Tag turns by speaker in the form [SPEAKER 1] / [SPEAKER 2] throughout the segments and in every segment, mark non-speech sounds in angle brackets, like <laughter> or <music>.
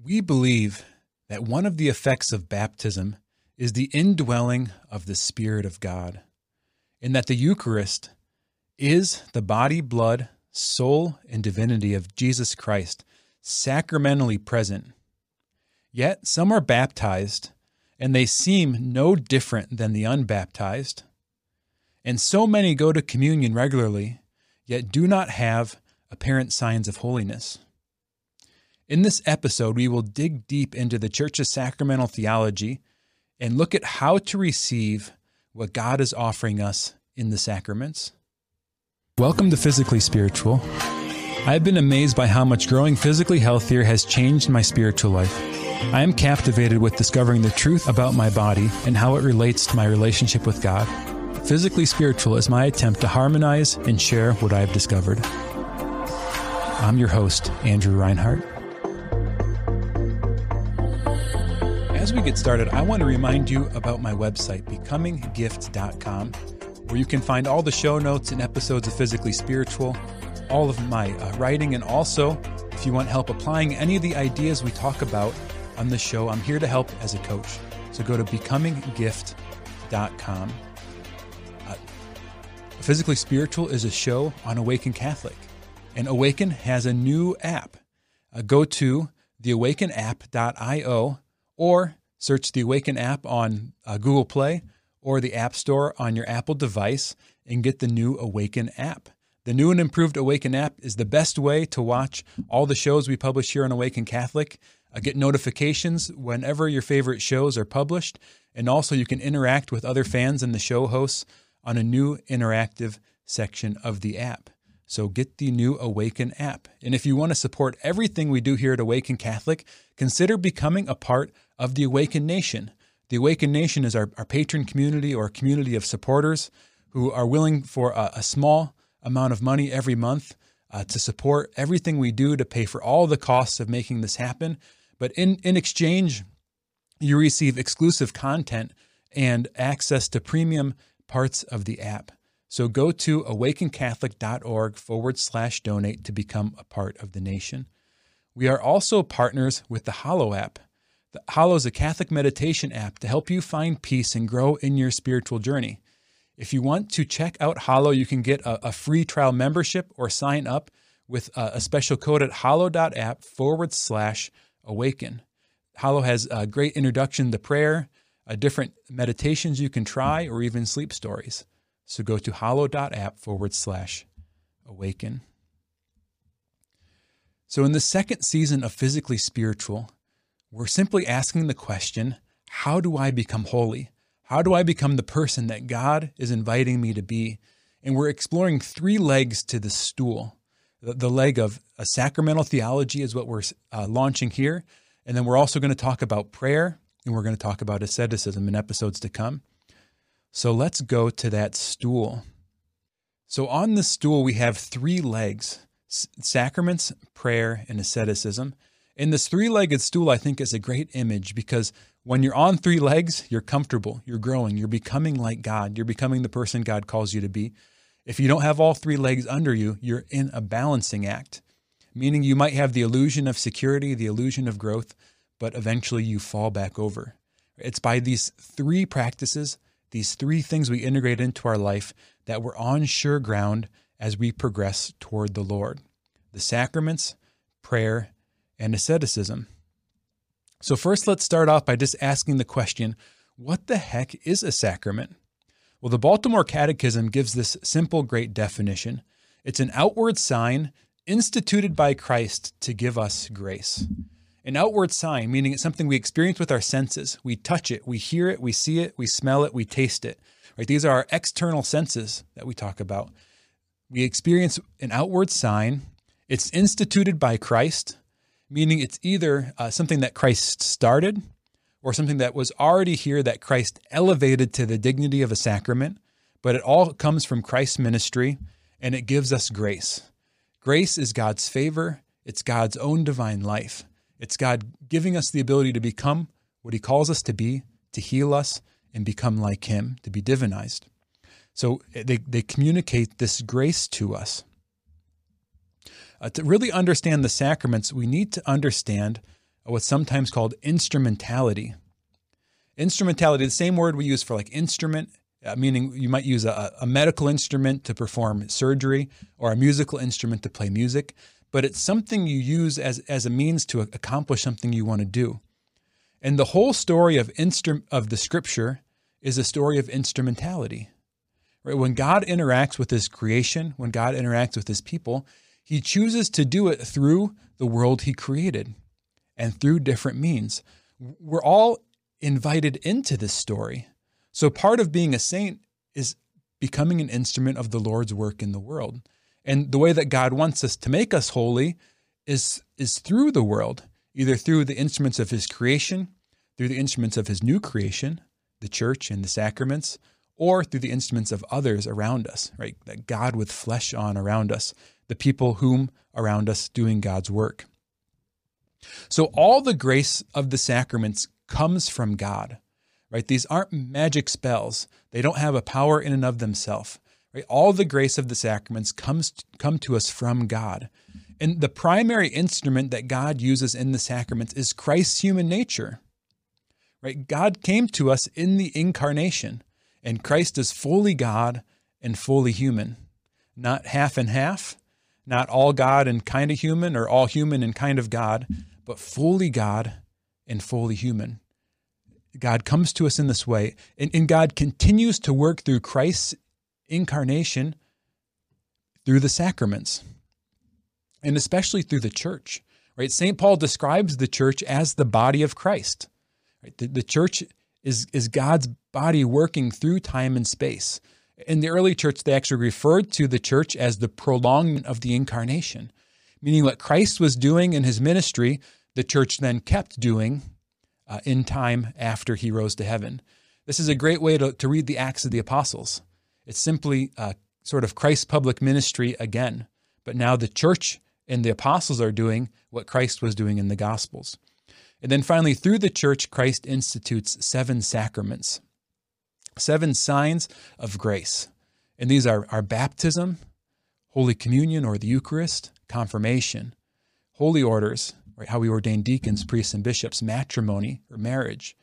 [SPEAKER 1] We believe that one of the effects of baptism is the indwelling of the Spirit of God, and that the Eucharist is the body, blood, soul, and divinity of Jesus Christ sacramentally present. Yet some are baptized, and they seem no different than the unbaptized. And so many go to communion regularly, yet do not have apparent signs of holiness. In this episode, we will dig deep into the Church's sacramental theology and look at how to receive what God is offering us in the sacraments. Welcome to Physically Spiritual. I've been amazed by how much growing physically healthier has changed my spiritual life. I am captivated with discovering the truth about my body and how it relates to my relationship with God. Physically Spiritual is my attempt to harmonize and share what I have discovered. I'm your host, Andrew Reinhardt. As we get started, I want to remind you about my website, becominggift.com, where you can find all the show notes and episodes of Physically Spiritual, all of my uh, writing, and also if you want help applying any of the ideas we talk about on the show, I'm here to help as a coach. So go to becominggift.com. Uh, Physically Spiritual is a show on Awaken Catholic, and Awaken has a new app. Uh, go to theawakenapp.io or search the Awaken app on uh, Google Play or the App Store on your Apple device and get the new Awaken app. The new and improved Awaken app is the best way to watch all the shows we publish here on Awaken Catholic, uh, get notifications whenever your favorite shows are published, and also you can interact with other fans and the show hosts on a new interactive section of the app. So get the new Awaken app. And if you want to support everything we do here at Awaken Catholic, consider becoming a part of the Awaken Nation. The Awaken Nation is our, our patron community or community of supporters who are willing for a, a small amount of money every month uh, to support everything we do to pay for all the costs of making this happen. But in, in exchange, you receive exclusive content and access to premium parts of the app. So go to awakencatholic.org forward slash donate to become a part of the nation. We are also partners with the Hallow app. The Hallow is a Catholic meditation app to help you find peace and grow in your spiritual journey. If you want to check out Hallow, you can get a, a free trial membership or sign up with a, a special code at hallow.app forward slash awaken. Hallow has a great introduction to prayer, different meditations you can try, or even sleep stories. So go to hallow.app forward slash awaken. So, in the second season of Physically Spiritual, we're simply asking the question how do I become holy? How do I become the person that God is inviting me to be? And we're exploring three legs to the stool. The, leg of a sacramental theology is what we're uh, launching here. And then we're also going to talk about prayer and we're going to talk about asceticism in episodes to come. So let's go to that stool. So on the stool, we have three legs sacraments, prayer, and asceticism. And this three legged stool, I think, is a great image because when you're on three legs, you're comfortable, you're growing, you're becoming like God, you're becoming the person God calls you to be. If you don't have all three legs under you, you're in a balancing act, meaning you might have the illusion of security, the illusion of growth, but eventually you fall back over. It's by these three practices these three things we integrate into our life that we're on sure ground as we progress toward the Lord the sacraments, prayer, and asceticism. So, first, let's start off by just asking the question what the heck is a sacrament? Well, the Baltimore Catechism gives this simple, great definition it's an outward sign instituted by Christ to give us grace. An outward sign, meaning it's something we experience with our senses. We touch it, we hear it, we see it, we smell it, we taste it. Right? These are our external senses that we talk about. We experience an outward sign. It's instituted by Christ, meaning it's either uh, something that Christ started or something that was already here that Christ elevated to the dignity of a sacrament, but it all comes from Christ's ministry and it gives us grace. Grace is God's favor, it's God's own divine life. It's God giving us the ability to become what He calls us to be, to heal us, and become like Him, to be divinized. So eh, they, they communicate this grace to us. Uh, to really understand the sacraments, we need to understand what's sometimes called instrumentality. Instrumentality, the same word we use for like instrument, uh, meaning you might use a, a medical instrument to perform surgery or a musical instrument to play music, but it's something you use as, as a means to accomplish something you want to do. And the whole story of instru- of the scripture is a story of instrumentality. Right? When God interacts with his creation, when God interacts with his people, he chooses to do it through the world he created and through different means. We're all invited into this story. So part of being a saint is becoming an instrument of the Lord's work in the world. And the way that God wants us to make us holy is, is through the world, either through the instruments of his creation, through the instruments of his new creation, the church and the sacraments, or through the instruments of others around us, right? That God with flesh on around us, the people whom around us doing God's work. So all the grace of the sacraments comes from God, right? These aren't magic spells. They don't have a power in and of themselves, right? All the grace of the sacraments comes come to us from God. And the primary instrument that God uses in the sacraments is Christ's human nature. Right? God came to us in the incarnation, and Christ is fully God and fully human. Not half and half, not all God and kind of human or all human and kind of God, but fully God and fully human. God comes to us in this way, and, and God continues to work through Christ's incarnation through the sacraments, and especially through the church. Right? St. Paul describes the church as the body of Christ. Right? The, the church is, is God's body working through time and space. In the early church, they actually referred to the church as the prolongment of the incarnation, meaning what Christ was doing in his ministry, the church then kept doing uh, in time after he rose to heaven. This is a great way to, to read the Acts of the Apostles. It's simply sort of Christ's public ministry again, but now the church and the apostles are doing what Christ was doing in the Gospels. And then finally, through the church, Christ institutes seven sacraments, seven signs of grace. And these are, are baptism, Holy Communion or the Eucharist, confirmation, holy orders, right, how we ordain deacons, priests, and bishops, matrimony or marriage,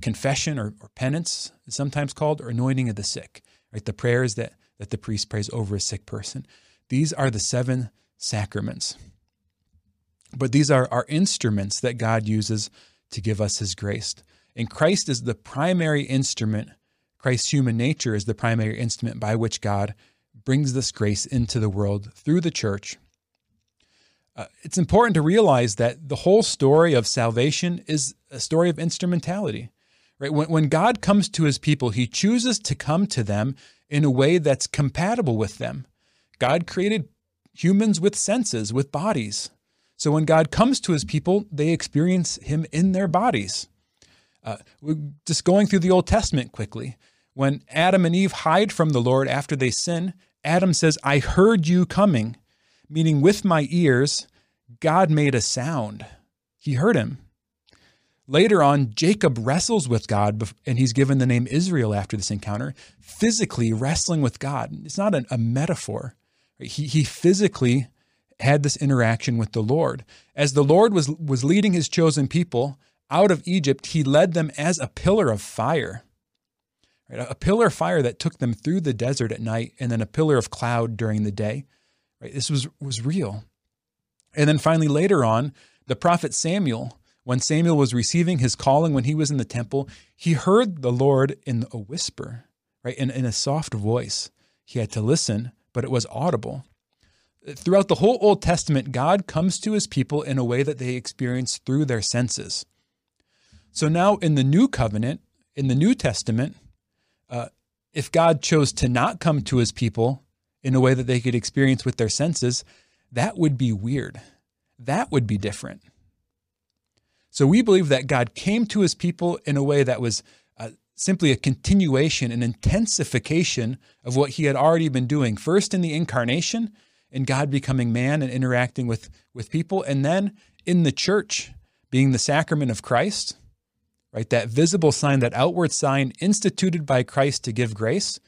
[SPEAKER 1] confession or, or penance sometimes called, or anointing of the sick, right, the prayers that, that the priest prays over a sick person. These are the seven sacraments. But these are our instruments that God uses to give us his grace. And Christ is the primary instrument, Christ's human nature is the primary instrument by which God brings this grace into the world through the church uh, it's important to realize that the whole story of salvation is a story of instrumentality. Right? When, when God comes to his people, he chooses to come to them in a way that's compatible with them. God created humans with senses, with bodies. So when God comes to his people, they experience him in their bodies. Uh, just going through the Old Testament quickly. When Adam and Eve hide from the Lord after they sin, Adam says, I heard you coming meaning with my ears, God made a sound. He heard him. Later on, Jacob wrestles with God, and he's given the name Israel after this encounter, physically wrestling with God. It's not a, a metaphor. He, he physically had this interaction with the Lord. As the Lord was, was leading his chosen people out of Egypt, he led them as a pillar of fire. Right? A pillar of fire that took them through the desert at night, and then a pillar of cloud during the day. Right? This was, was real. And then finally, later on, the prophet Samuel, when Samuel was receiving his calling when he was in the temple, he heard the Lord in a whisper, right? In, in a soft voice. He had to listen, but it was audible. Throughout the whole Old Testament, God comes to his people in a way that they experience through their senses. So now in the New Covenant, in the New Testament, uh, if God chose to not come to his people in a way that they could experience with their senses, that would be weird. That would be different. So we believe that God came to his people in a way that was uh, simply a continuation, an intensification of what he had already been doing, first in the incarnation, in God becoming man and interacting with, with people, and then in the church, being the sacrament of Christ, right? That visible sign, that outward sign instituted by Christ to give grace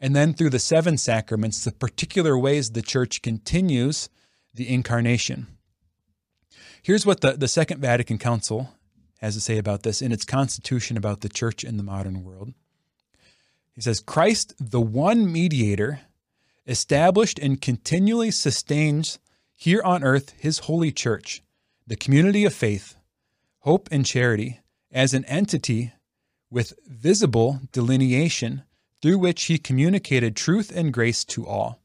[SPEAKER 1] and then through the seven sacraments, the particular ways the church continues the incarnation. Here's what the, the Second Vatican Council has to say about this in its constitution about the church in the modern world. He says, Christ, the one mediator, established and continually sustains here on earth his holy church, the community of faith, hope, and charity, as an entity with visible delineation through which he communicated truth and grace to all.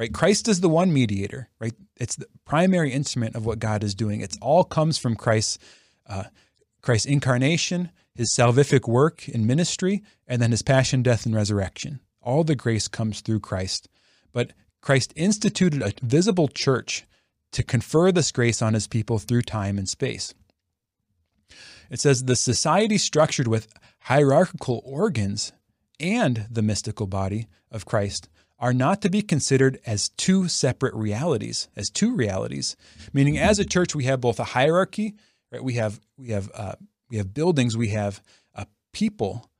[SPEAKER 1] Right? Christ is the one mediator, right? It's the primary instrument of what God is doing. It all comes from Christ's uh, Christ's incarnation, his salvific work in ministry, and then his passion, death, and resurrection. All the grace comes through Christ. But Christ instituted a visible church to confer this grace on his people through time and space. It says the society structured with hierarchical organs and the mystical body of Christ are not to be considered as two separate realities, as two realities. Meaning, as a church, we have both a hierarchy, right? We have we have uh, we have buildings, we have uh, people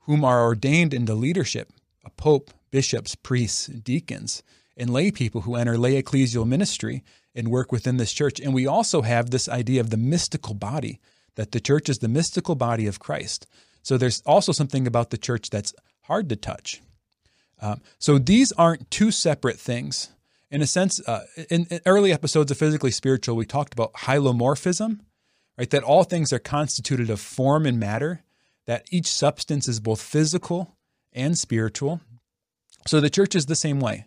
[SPEAKER 1] whom are ordained into leadership, a pope, bishops, priests, deacons, and lay people who enter lay ecclesial ministry and work within this church. And we also have this idea of the mystical body, that the church is the mystical body of Christ. So there's also something about the church that's hard to touch. Um, so these aren't two separate things. In a sense, uh, in, in, early episodes of Physically Spiritual, we talked about hylomorphism, right? That all things are constituted of form and matter, that each substance is both physical and spiritual. So the church is the same way.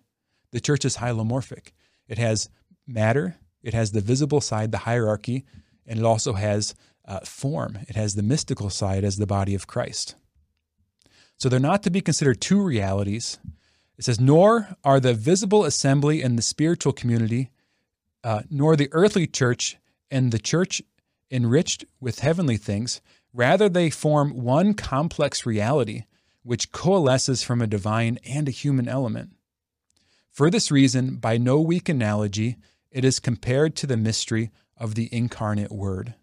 [SPEAKER 1] The church is hylomorphic. It has matter, it has the visible side, the hierarchy, and it also has uh, form. It has the mystical side as the body of Christ. So they're not to be considered two realities. It says, nor are the visible assembly and the spiritual community, uh, nor the earthly church and the church enriched with heavenly things. Rather, they form one complex reality which coalesces from a divine and a human element. For this reason, by no weak analogy, it is compared to the mystery of the incarnate Word.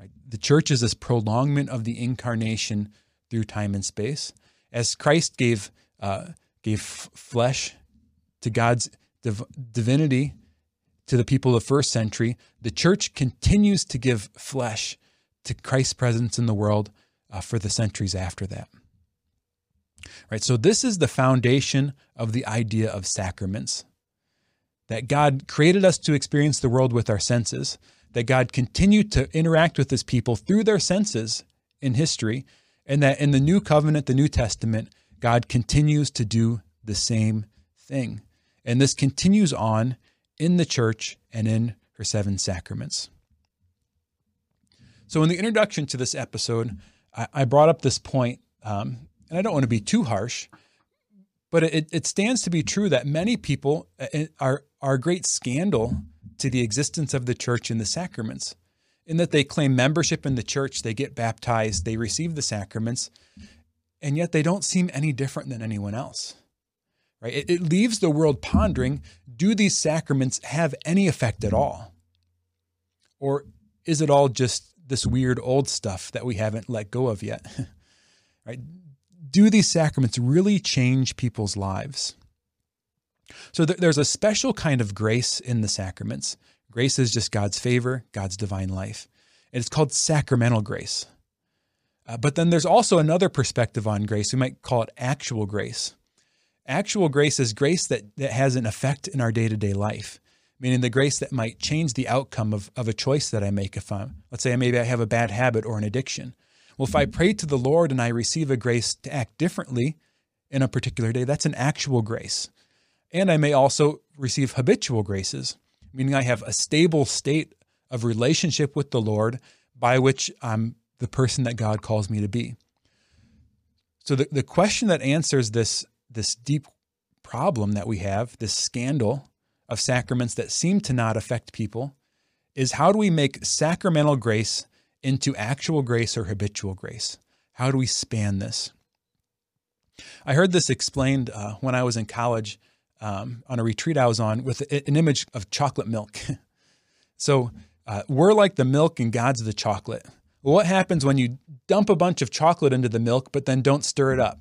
[SPEAKER 1] Right? The church is this prolongment of the incarnation through time and space. As Christ gave uh, gave flesh to God's div- divinity to the people of the first century, the church continues to give flesh to Christ's presence in the world uh, for the centuries after that. Right, so this is the foundation of the idea of sacraments that God created us to experience the world with our senses, that God continued to interact with his people through their senses in history, and that in the new covenant, the New Testament, God continues to do the same thing. And this continues on in the church and in her seven sacraments. So, in the introduction to this episode, I, brought up this point, um, and I don't want to be too harsh, but it, it stands to be true that many people uh, are, are a great scandal to the existence of the church and the sacraments, in that they claim membership in the church, they get baptized, they receive the sacraments, and yet they don't seem any different than anyone else. Right? It, it leaves the world pondering do these sacraments have any effect at all? Or is it all just this weird old stuff that we haven't let go of yet? <laughs> right? do these sacraments really change people's lives? So there's a special kind of grace in the sacraments. Grace is just God's favor, God's divine life. And it's called sacramental grace. Uh, but then there's also another perspective on grace. We might call it actual grace. Actual grace is grace that, that has an effect in our day to day life, meaning the grace that might change the outcome of, of a choice that I make. If I'm, let's say, maybe I have a bad habit or an addiction. Well, if I pray to the Lord and I receive a grace to act differently in a particular day, that's an actual grace. And I may also receive habitual graces, meaning I have a stable state of relationship with the Lord by which I'm the person that God calls me to be. So the, the question that answers this, this deep problem that we have, this scandal of sacraments that seem to not affect people, is how do we make sacramental grace into actual grace or habitual grace? How do we span this? I heard this explained uh, when I was in college um, on a retreat I was on with an image of chocolate milk. <laughs> so uh, we're like the milk and God's the chocolate. Well, what happens when you dump a bunch of chocolate into the milk but then don't stir it up?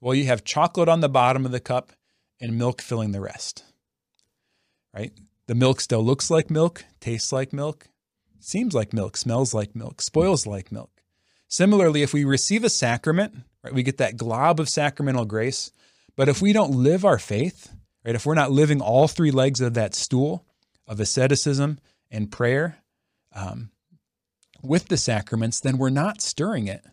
[SPEAKER 1] Well, you have chocolate on the bottom of the cup and milk filling the rest. Right? the milk still looks like milk, tastes like milk, seems like milk, smells like milk, spoils like milk. Similarly, if we receive a sacrament, right, we get that glob of sacramental grace. But if we don't live our faith, right, if we're not living all three legs of that stool of asceticism and prayer um, with the sacraments, then we're not stirring it.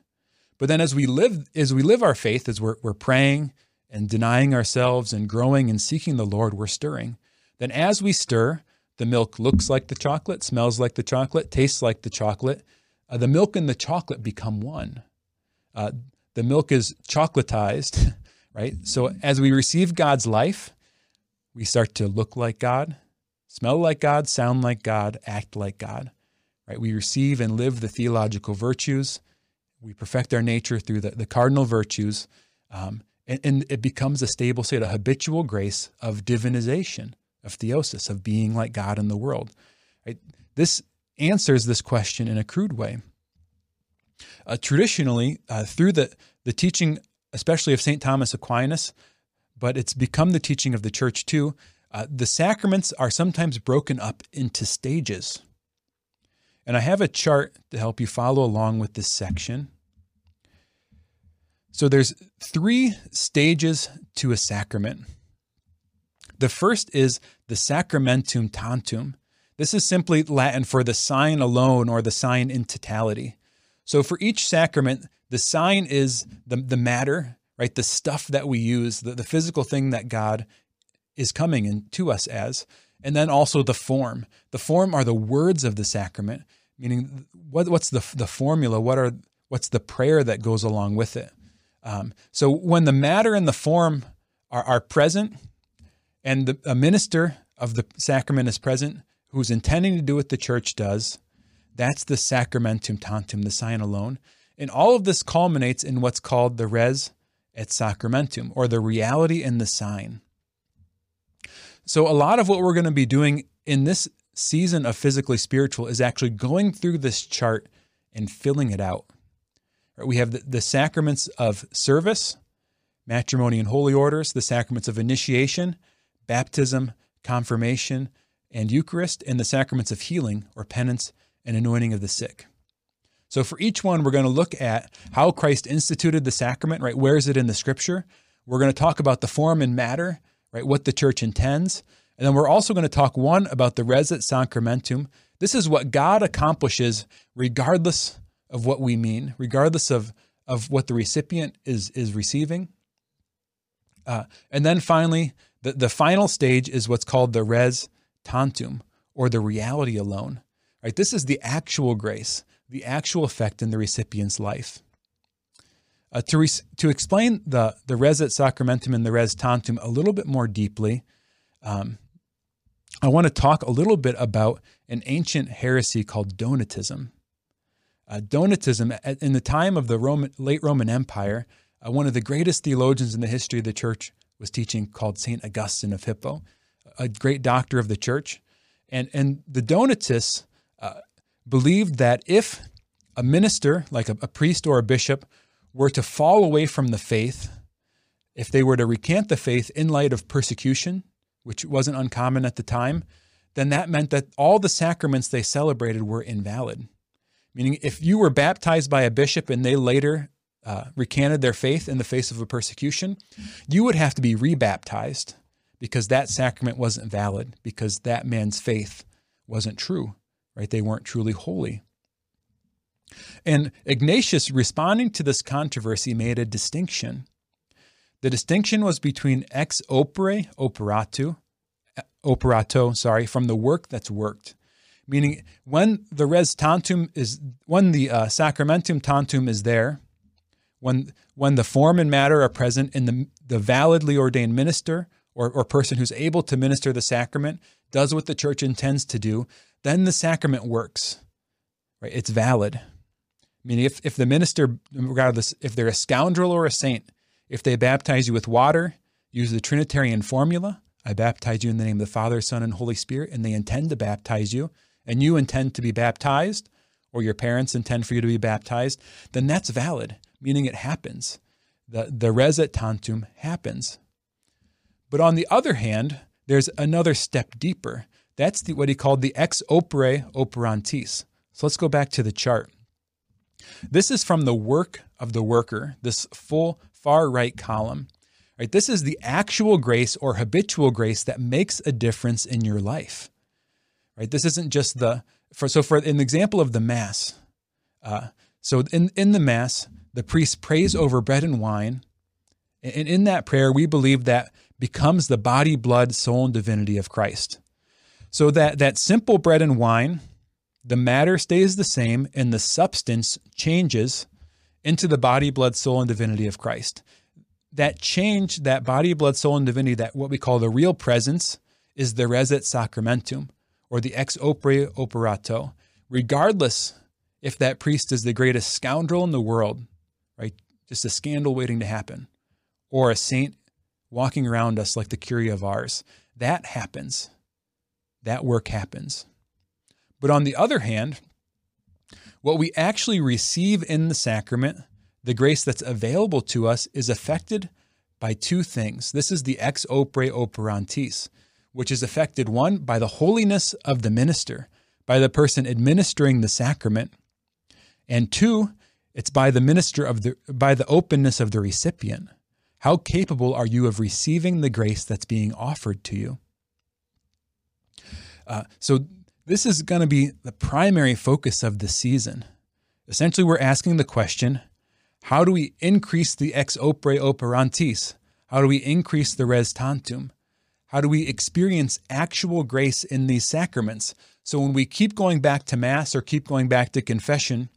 [SPEAKER 1] But then as we live, as we live our faith, as we're, we're praying and denying ourselves and growing and seeking the Lord, we're stirring. Then as we stir, the milk looks like the chocolate, smells like the chocolate, tastes like the chocolate. Uh, the milk and the chocolate become one. Uh, the milk is chocolatized, <laughs> right? So as we receive God's life, we start to look like God, smell like God, sound like God, act like God, right? We receive and live the theological virtues. We perfect our nature through the, the cardinal virtues. Um, and, and it becomes a stable state, a habitual grace of divinization, of theosis, of being like God in the world. Right? This answers this question in a crude way. Uh, traditionally, uh, through the, the teaching, especially of St. Thomas Aquinas, but it's become the teaching of the church too, uh, the sacraments are sometimes broken up into stages. And I have a chart to help you follow along with this section. So there's three stages to a sacrament. The first is the sacramentum tantum. This is simply Latin for the sign alone or the sign in totality. So for each sacrament, the sign is the, the matter, right? The stuff that we use, the, the physical thing that God is coming in to us as. And then also the form. The form are the words of the sacrament, meaning what, what's the, the formula? What are what's the prayer that goes along with it? Um, so when the matter and the form are, are present, and the, a minister of the sacrament is present who's intending to do what the church does, that's the sacramentum tantum, the sign alone. And all of this culminates in what's called the res et sacramentum, or the reality and the sign. So, a lot of what we're going to be doing in this season of physically spiritual is actually going through this chart and filling it out. We have the, the sacraments of service, matrimony and holy orders, the sacraments of initiation, baptism, confirmation, and Eucharist, and the sacraments of healing or penance and anointing of the sick. So for each one, we're going to look at how Christ instituted the sacrament, right? Where is it in the scripture? We're going to talk about the form and matter, right? What the church intends. And then we're also going to talk one about the res et sacramentum. This is what God accomplishes regardless of what we mean, regardless of, of what the recipient is, is receiving. Uh, and then finally, the, the final stage is what's called the res tantum, or the reality alone. Right? This is the actual grace, the actual effect in the recipient's life. Uh, to, re- to explain the, the res et sacramentum and the res tantum a little bit more deeply, um, I want to talk a little bit about an ancient heresy called Donatism. Uh, Donatism, in the time of the Roman, late Roman Empire, uh, one of the greatest theologians in the history of the church was teaching called St. Augustine of Hippo, a great doctor of the church. And, and the Donatists uh, believed that if a minister, like a, a priest or a bishop, were to fall away from the faith, if they were to recant the faith in light of persecution, which wasn't uncommon at the time, then that meant that all the sacraments they celebrated were invalid. Meaning, if you were baptized by a bishop and they later uh, recanted their faith in the face of a persecution, you would have to be rebaptized because that sacrament wasn't valid, because that man's faith wasn't true, right? They weren't truly holy. And Ignatius, responding to this controversy, made a distinction. The distinction was between ex opere operato, operato, sorry, from the work that's worked. Meaning, when the res tantum is, when the uh, sacramentum tantum is there, when when the form and matter are present in the, the validly ordained minister or, or person who's able to minister the sacrament does what the church intends to do, then the sacrament works. Right? It's valid. Meaning if, if the minister, regardless if they're a scoundrel or a saint, if they baptize you with water, use the Trinitarian formula, I baptize you in the name of the Father, Son, and Holy Spirit, and they intend to baptize you, and you intend to be baptized, or your parents intend for you to be baptized, then that's valid meaning it happens. The, the res et tantum happens. But on the other hand, there's another step deeper. That's the, what he called the ex opere operantis. So let's go back to the chart. This is from the work of the worker, this full far right column. Right, this is the actual grace or habitual grace that makes a difference in your life. Right, this isn't just the for so for an example of the mass. Uh, so in in the mass, the priest prays over bread and wine, and in that prayer, we believe that becomes the body, blood, soul, and divinity of Christ. So that that simple bread and wine, the matter stays the same, and the substance changes into the body, blood, soul, and divinity of Christ that change, that body, blood, soul, and divinity, that what we call the real presence, is the res et sacramentum, or the ex opere operato, regardless if that priest is the greatest scoundrel in the world, right? Just a scandal waiting to happen, or a saint walking around us like the Curé of Ars, that happens. That work happens. But on the other hand, what we actually receive in the sacrament the grace that's available to us is affected by two things. This is the ex opere operantis, which is affected one by the holiness of the minister, by the person administering the sacrament, and two, it's by the minister of the by the openness of the recipient. How capable are you of receiving the grace that's being offered to you? Uh, so this is going to be the primary focus of the season. Essentially, we're asking the question how do we increase the ex opere operantis? How do we increase the res tantum? How do we experience actual grace in these sacraments? So when we keep going back to Mass or keep going back to confession,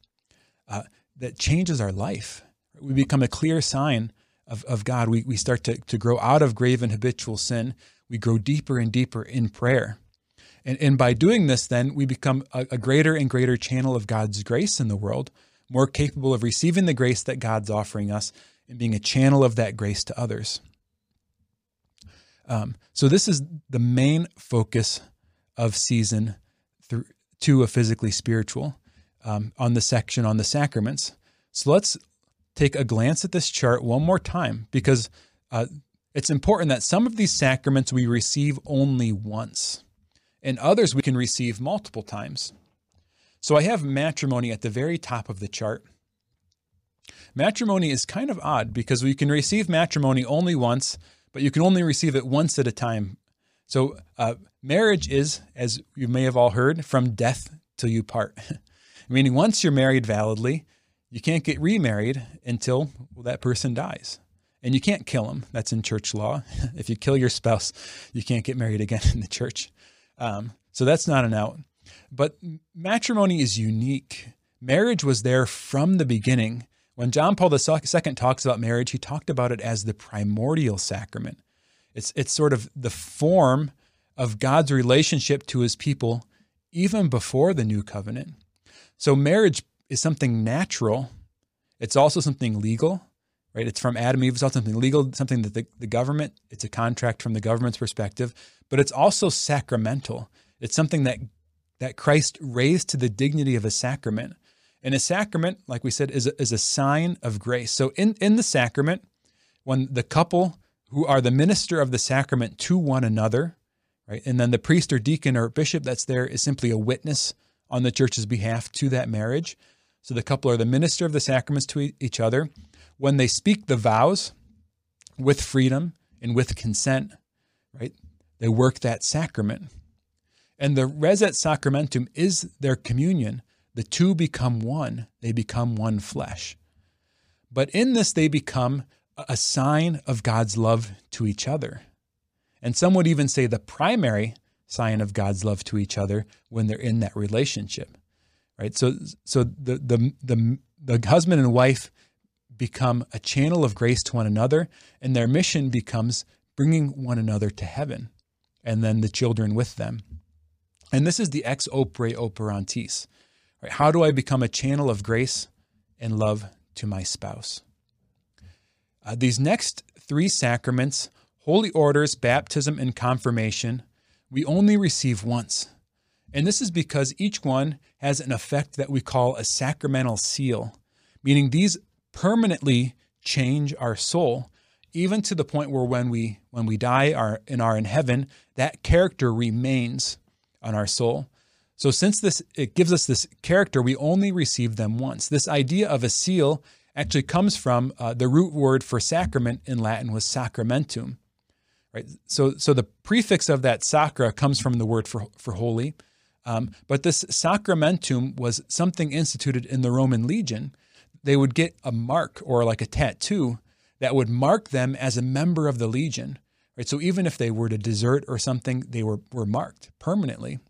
[SPEAKER 1] uh, that changes our life. We become a clear sign of, of God. We, we start to, to grow out of grave and habitual sin. We grow deeper and deeper in prayer. And, and by doing this, then we become a, a greater and greater channel of God's grace in the world more capable of receiving the grace that God's offering us and being a channel of that grace to others. Um, so, this is the main focus of season two of physically spiritual um, on the section on the sacraments. So, let's take a glance at this chart one more time because uh, it's important that some of these sacraments we receive only once, and others we can receive multiple times. So I have matrimony at the very top of the chart. Matrimony is kind of odd because we can receive matrimony only once, but you can only receive it once at a time. So uh, marriage is, as you may have all heard, from death till you part. <laughs> Meaning, once you're married validly, you can't get remarried until well, that person dies. And you can't kill them. That's in church law. <laughs> if you kill your spouse, you can't get married again <laughs> in the church. Um, so that's not an out. But matrimony is unique. Marriage was there from the beginning. When John Paul II talks about marriage, he talked about it as the primordial sacrament. It's, it's sort of the form of God's relationship to his people even before the new covenant. So marriage is something natural. It's also something legal, right? It's from Adam Eve. It's also something legal, something that the, the government, it's a contract from the government's perspective, but it's also sacramental. It's something that that Christ raised to the dignity of a sacrament. And a sacrament, like we said, is a, is a sign of grace. So in, in the sacrament, when the couple who are the minister of the sacrament to one another, right, and then the priest or deacon or bishop that's there is simply a witness on the church's behalf to that marriage. So the couple are the minister of the sacraments to each other. When they speak the vows with freedom and with consent, right, they work that sacrament. And the res et sacramentum is their communion. The two become one, they become one flesh. But in this, they become a sign of God's love to each other. And some would even say the primary sign of God's love to each other when they're in that relationship. Right? So so the the the, the husband and wife become a channel of grace to one another and their mission becomes bringing one another to heaven and then the children with them. And this is the ex opere operantis. Right? How do I become a channel of grace and love to my spouse? Uh, these next three sacraments, holy orders, baptism, and confirmation, we only receive once. And this is because each one has an effect that we call a sacramental seal, meaning these permanently change our soul, even to the point where when we when we die are and are in heaven, that character remains on our soul. So since this it gives us this character, we only receive them once. This idea of a seal actually comes from uh, the root word for sacrament in Latin was sacramentum. Right? So so the prefix of that sacra comes from the word for for holy. Um, but this sacramentum was something instituted in the Roman legion. They would get a mark or like a tattoo that would mark them as a member of the legion. Right? So even if they were to desert or something, they were, were marked permanently.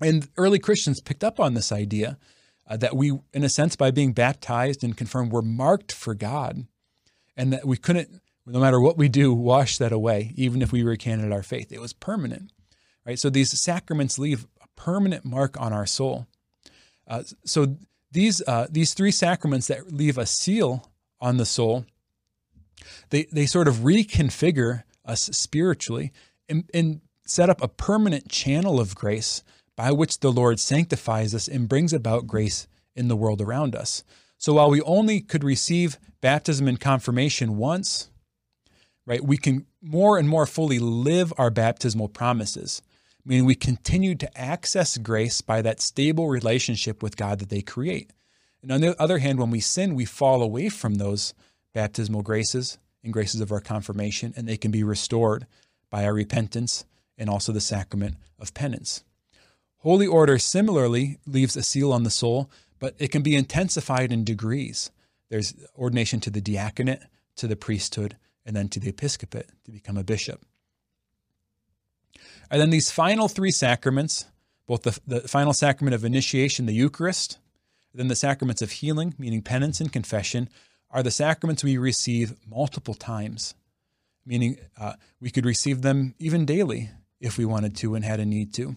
[SPEAKER 1] And early Christians picked up on this idea uh, that we, in a sense, by being baptized and confirmed, were marked for God, and that we couldn't, no matter what we do, wash that away, even if we recanted our faith. It was permanent, right? So these sacraments leave permanent mark on our soul. Uh, so these uh, these three sacraments that leave a seal on the soul, they they sort of reconfigure us spiritually and, and set up a permanent channel of grace by which the Lord sanctifies us and brings about grace in the world around us. So while we only could receive baptism and confirmation once, right, we can more and more fully live our baptismal promises, meaning we continue to access grace by that stable relationship with God that they create. And on the other hand, when we sin, we fall away from those baptismal graces and graces of our confirmation, and they can be restored by our repentance and also the sacrament of penance. Holy order similarly leaves a seal on the soul, but it can be intensified in degrees. There's ordination to the diaconate, to the priesthood, and then to the episcopate to become a bishop. And then these final three sacraments, both the, the final sacrament of initiation, the Eucharist, then the sacraments of healing, meaning penance and confession, are the sacraments we receive multiple times, meaning uh, we could receive them even daily if we wanted to and had a need to.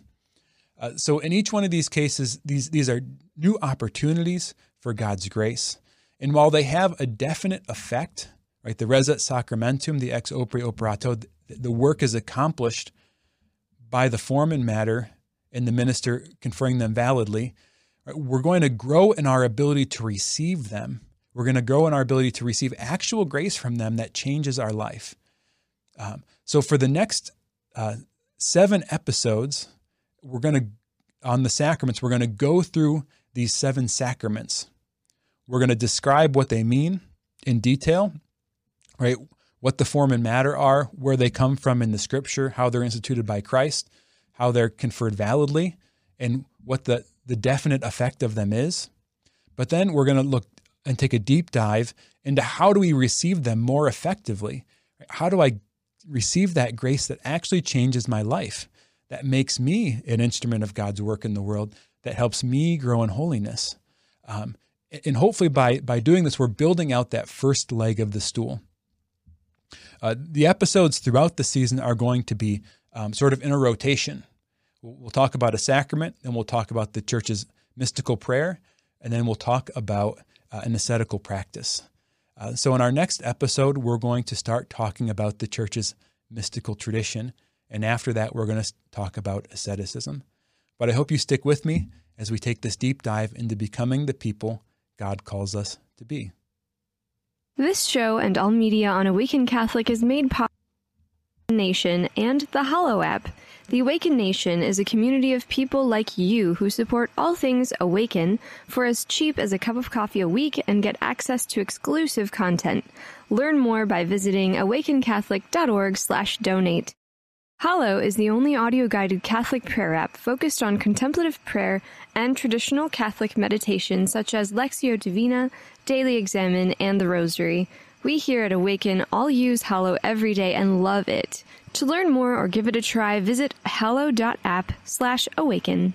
[SPEAKER 1] Uh, so in each one of these cases, these these are new opportunities for God's grace, and while they have a definite effect, right, the res sacramentum, the ex opere operato, the work is accomplished by the form and matter, and the minister conferring them validly. We're going to grow in our ability to receive them. We're going to grow in our ability to receive actual grace from them that changes our life. Um, so for the next uh, seven episodes we're going to, on the sacraments, we're going to go through these seven sacraments. We're going to describe what they mean in detail, right? What the form and matter are, where they come from in the scripture, how they're instituted by Christ, how they're conferred validly, and what the, the definite effect of them is. But then we're going to look and take a deep dive into how do we receive them more effectively? How do I receive that grace that actually changes my life? that makes me an instrument of God's work in the world that helps me grow in holiness. Um, and hopefully, by, by doing this, we're building out that first leg of the stool. Uh, the episodes throughout the season are going to be um, sort of in a rotation. We'll, talk about a sacrament, then we'll talk about the church's mystical prayer, and then we'll talk about uh, an ascetical practice. Uh, so, in our next episode, we're going to start talking about the church's mystical tradition and after that, we're going to talk about asceticism. But I hope you stick with me as we take this deep dive into becoming the people God calls us to be.
[SPEAKER 2] This show and all media on Awaken Catholic is made possible by the Awaken Nation and the Hallow app. The Awaken Nation is a community of people like you who support all things Awaken for as cheap as a cup of coffee a week and get access to exclusive content. Learn more by visiting awakencatholic.org/donate. Hallow is the only audio guided Catholic prayer app focused on contemplative prayer and traditional Catholic meditation such as Lectio Divina, Daily Examen, and the Rosary. We here at Awaken all use Hallow every day and love it. To learn more or give it a try, visit hallow.app slash awaken.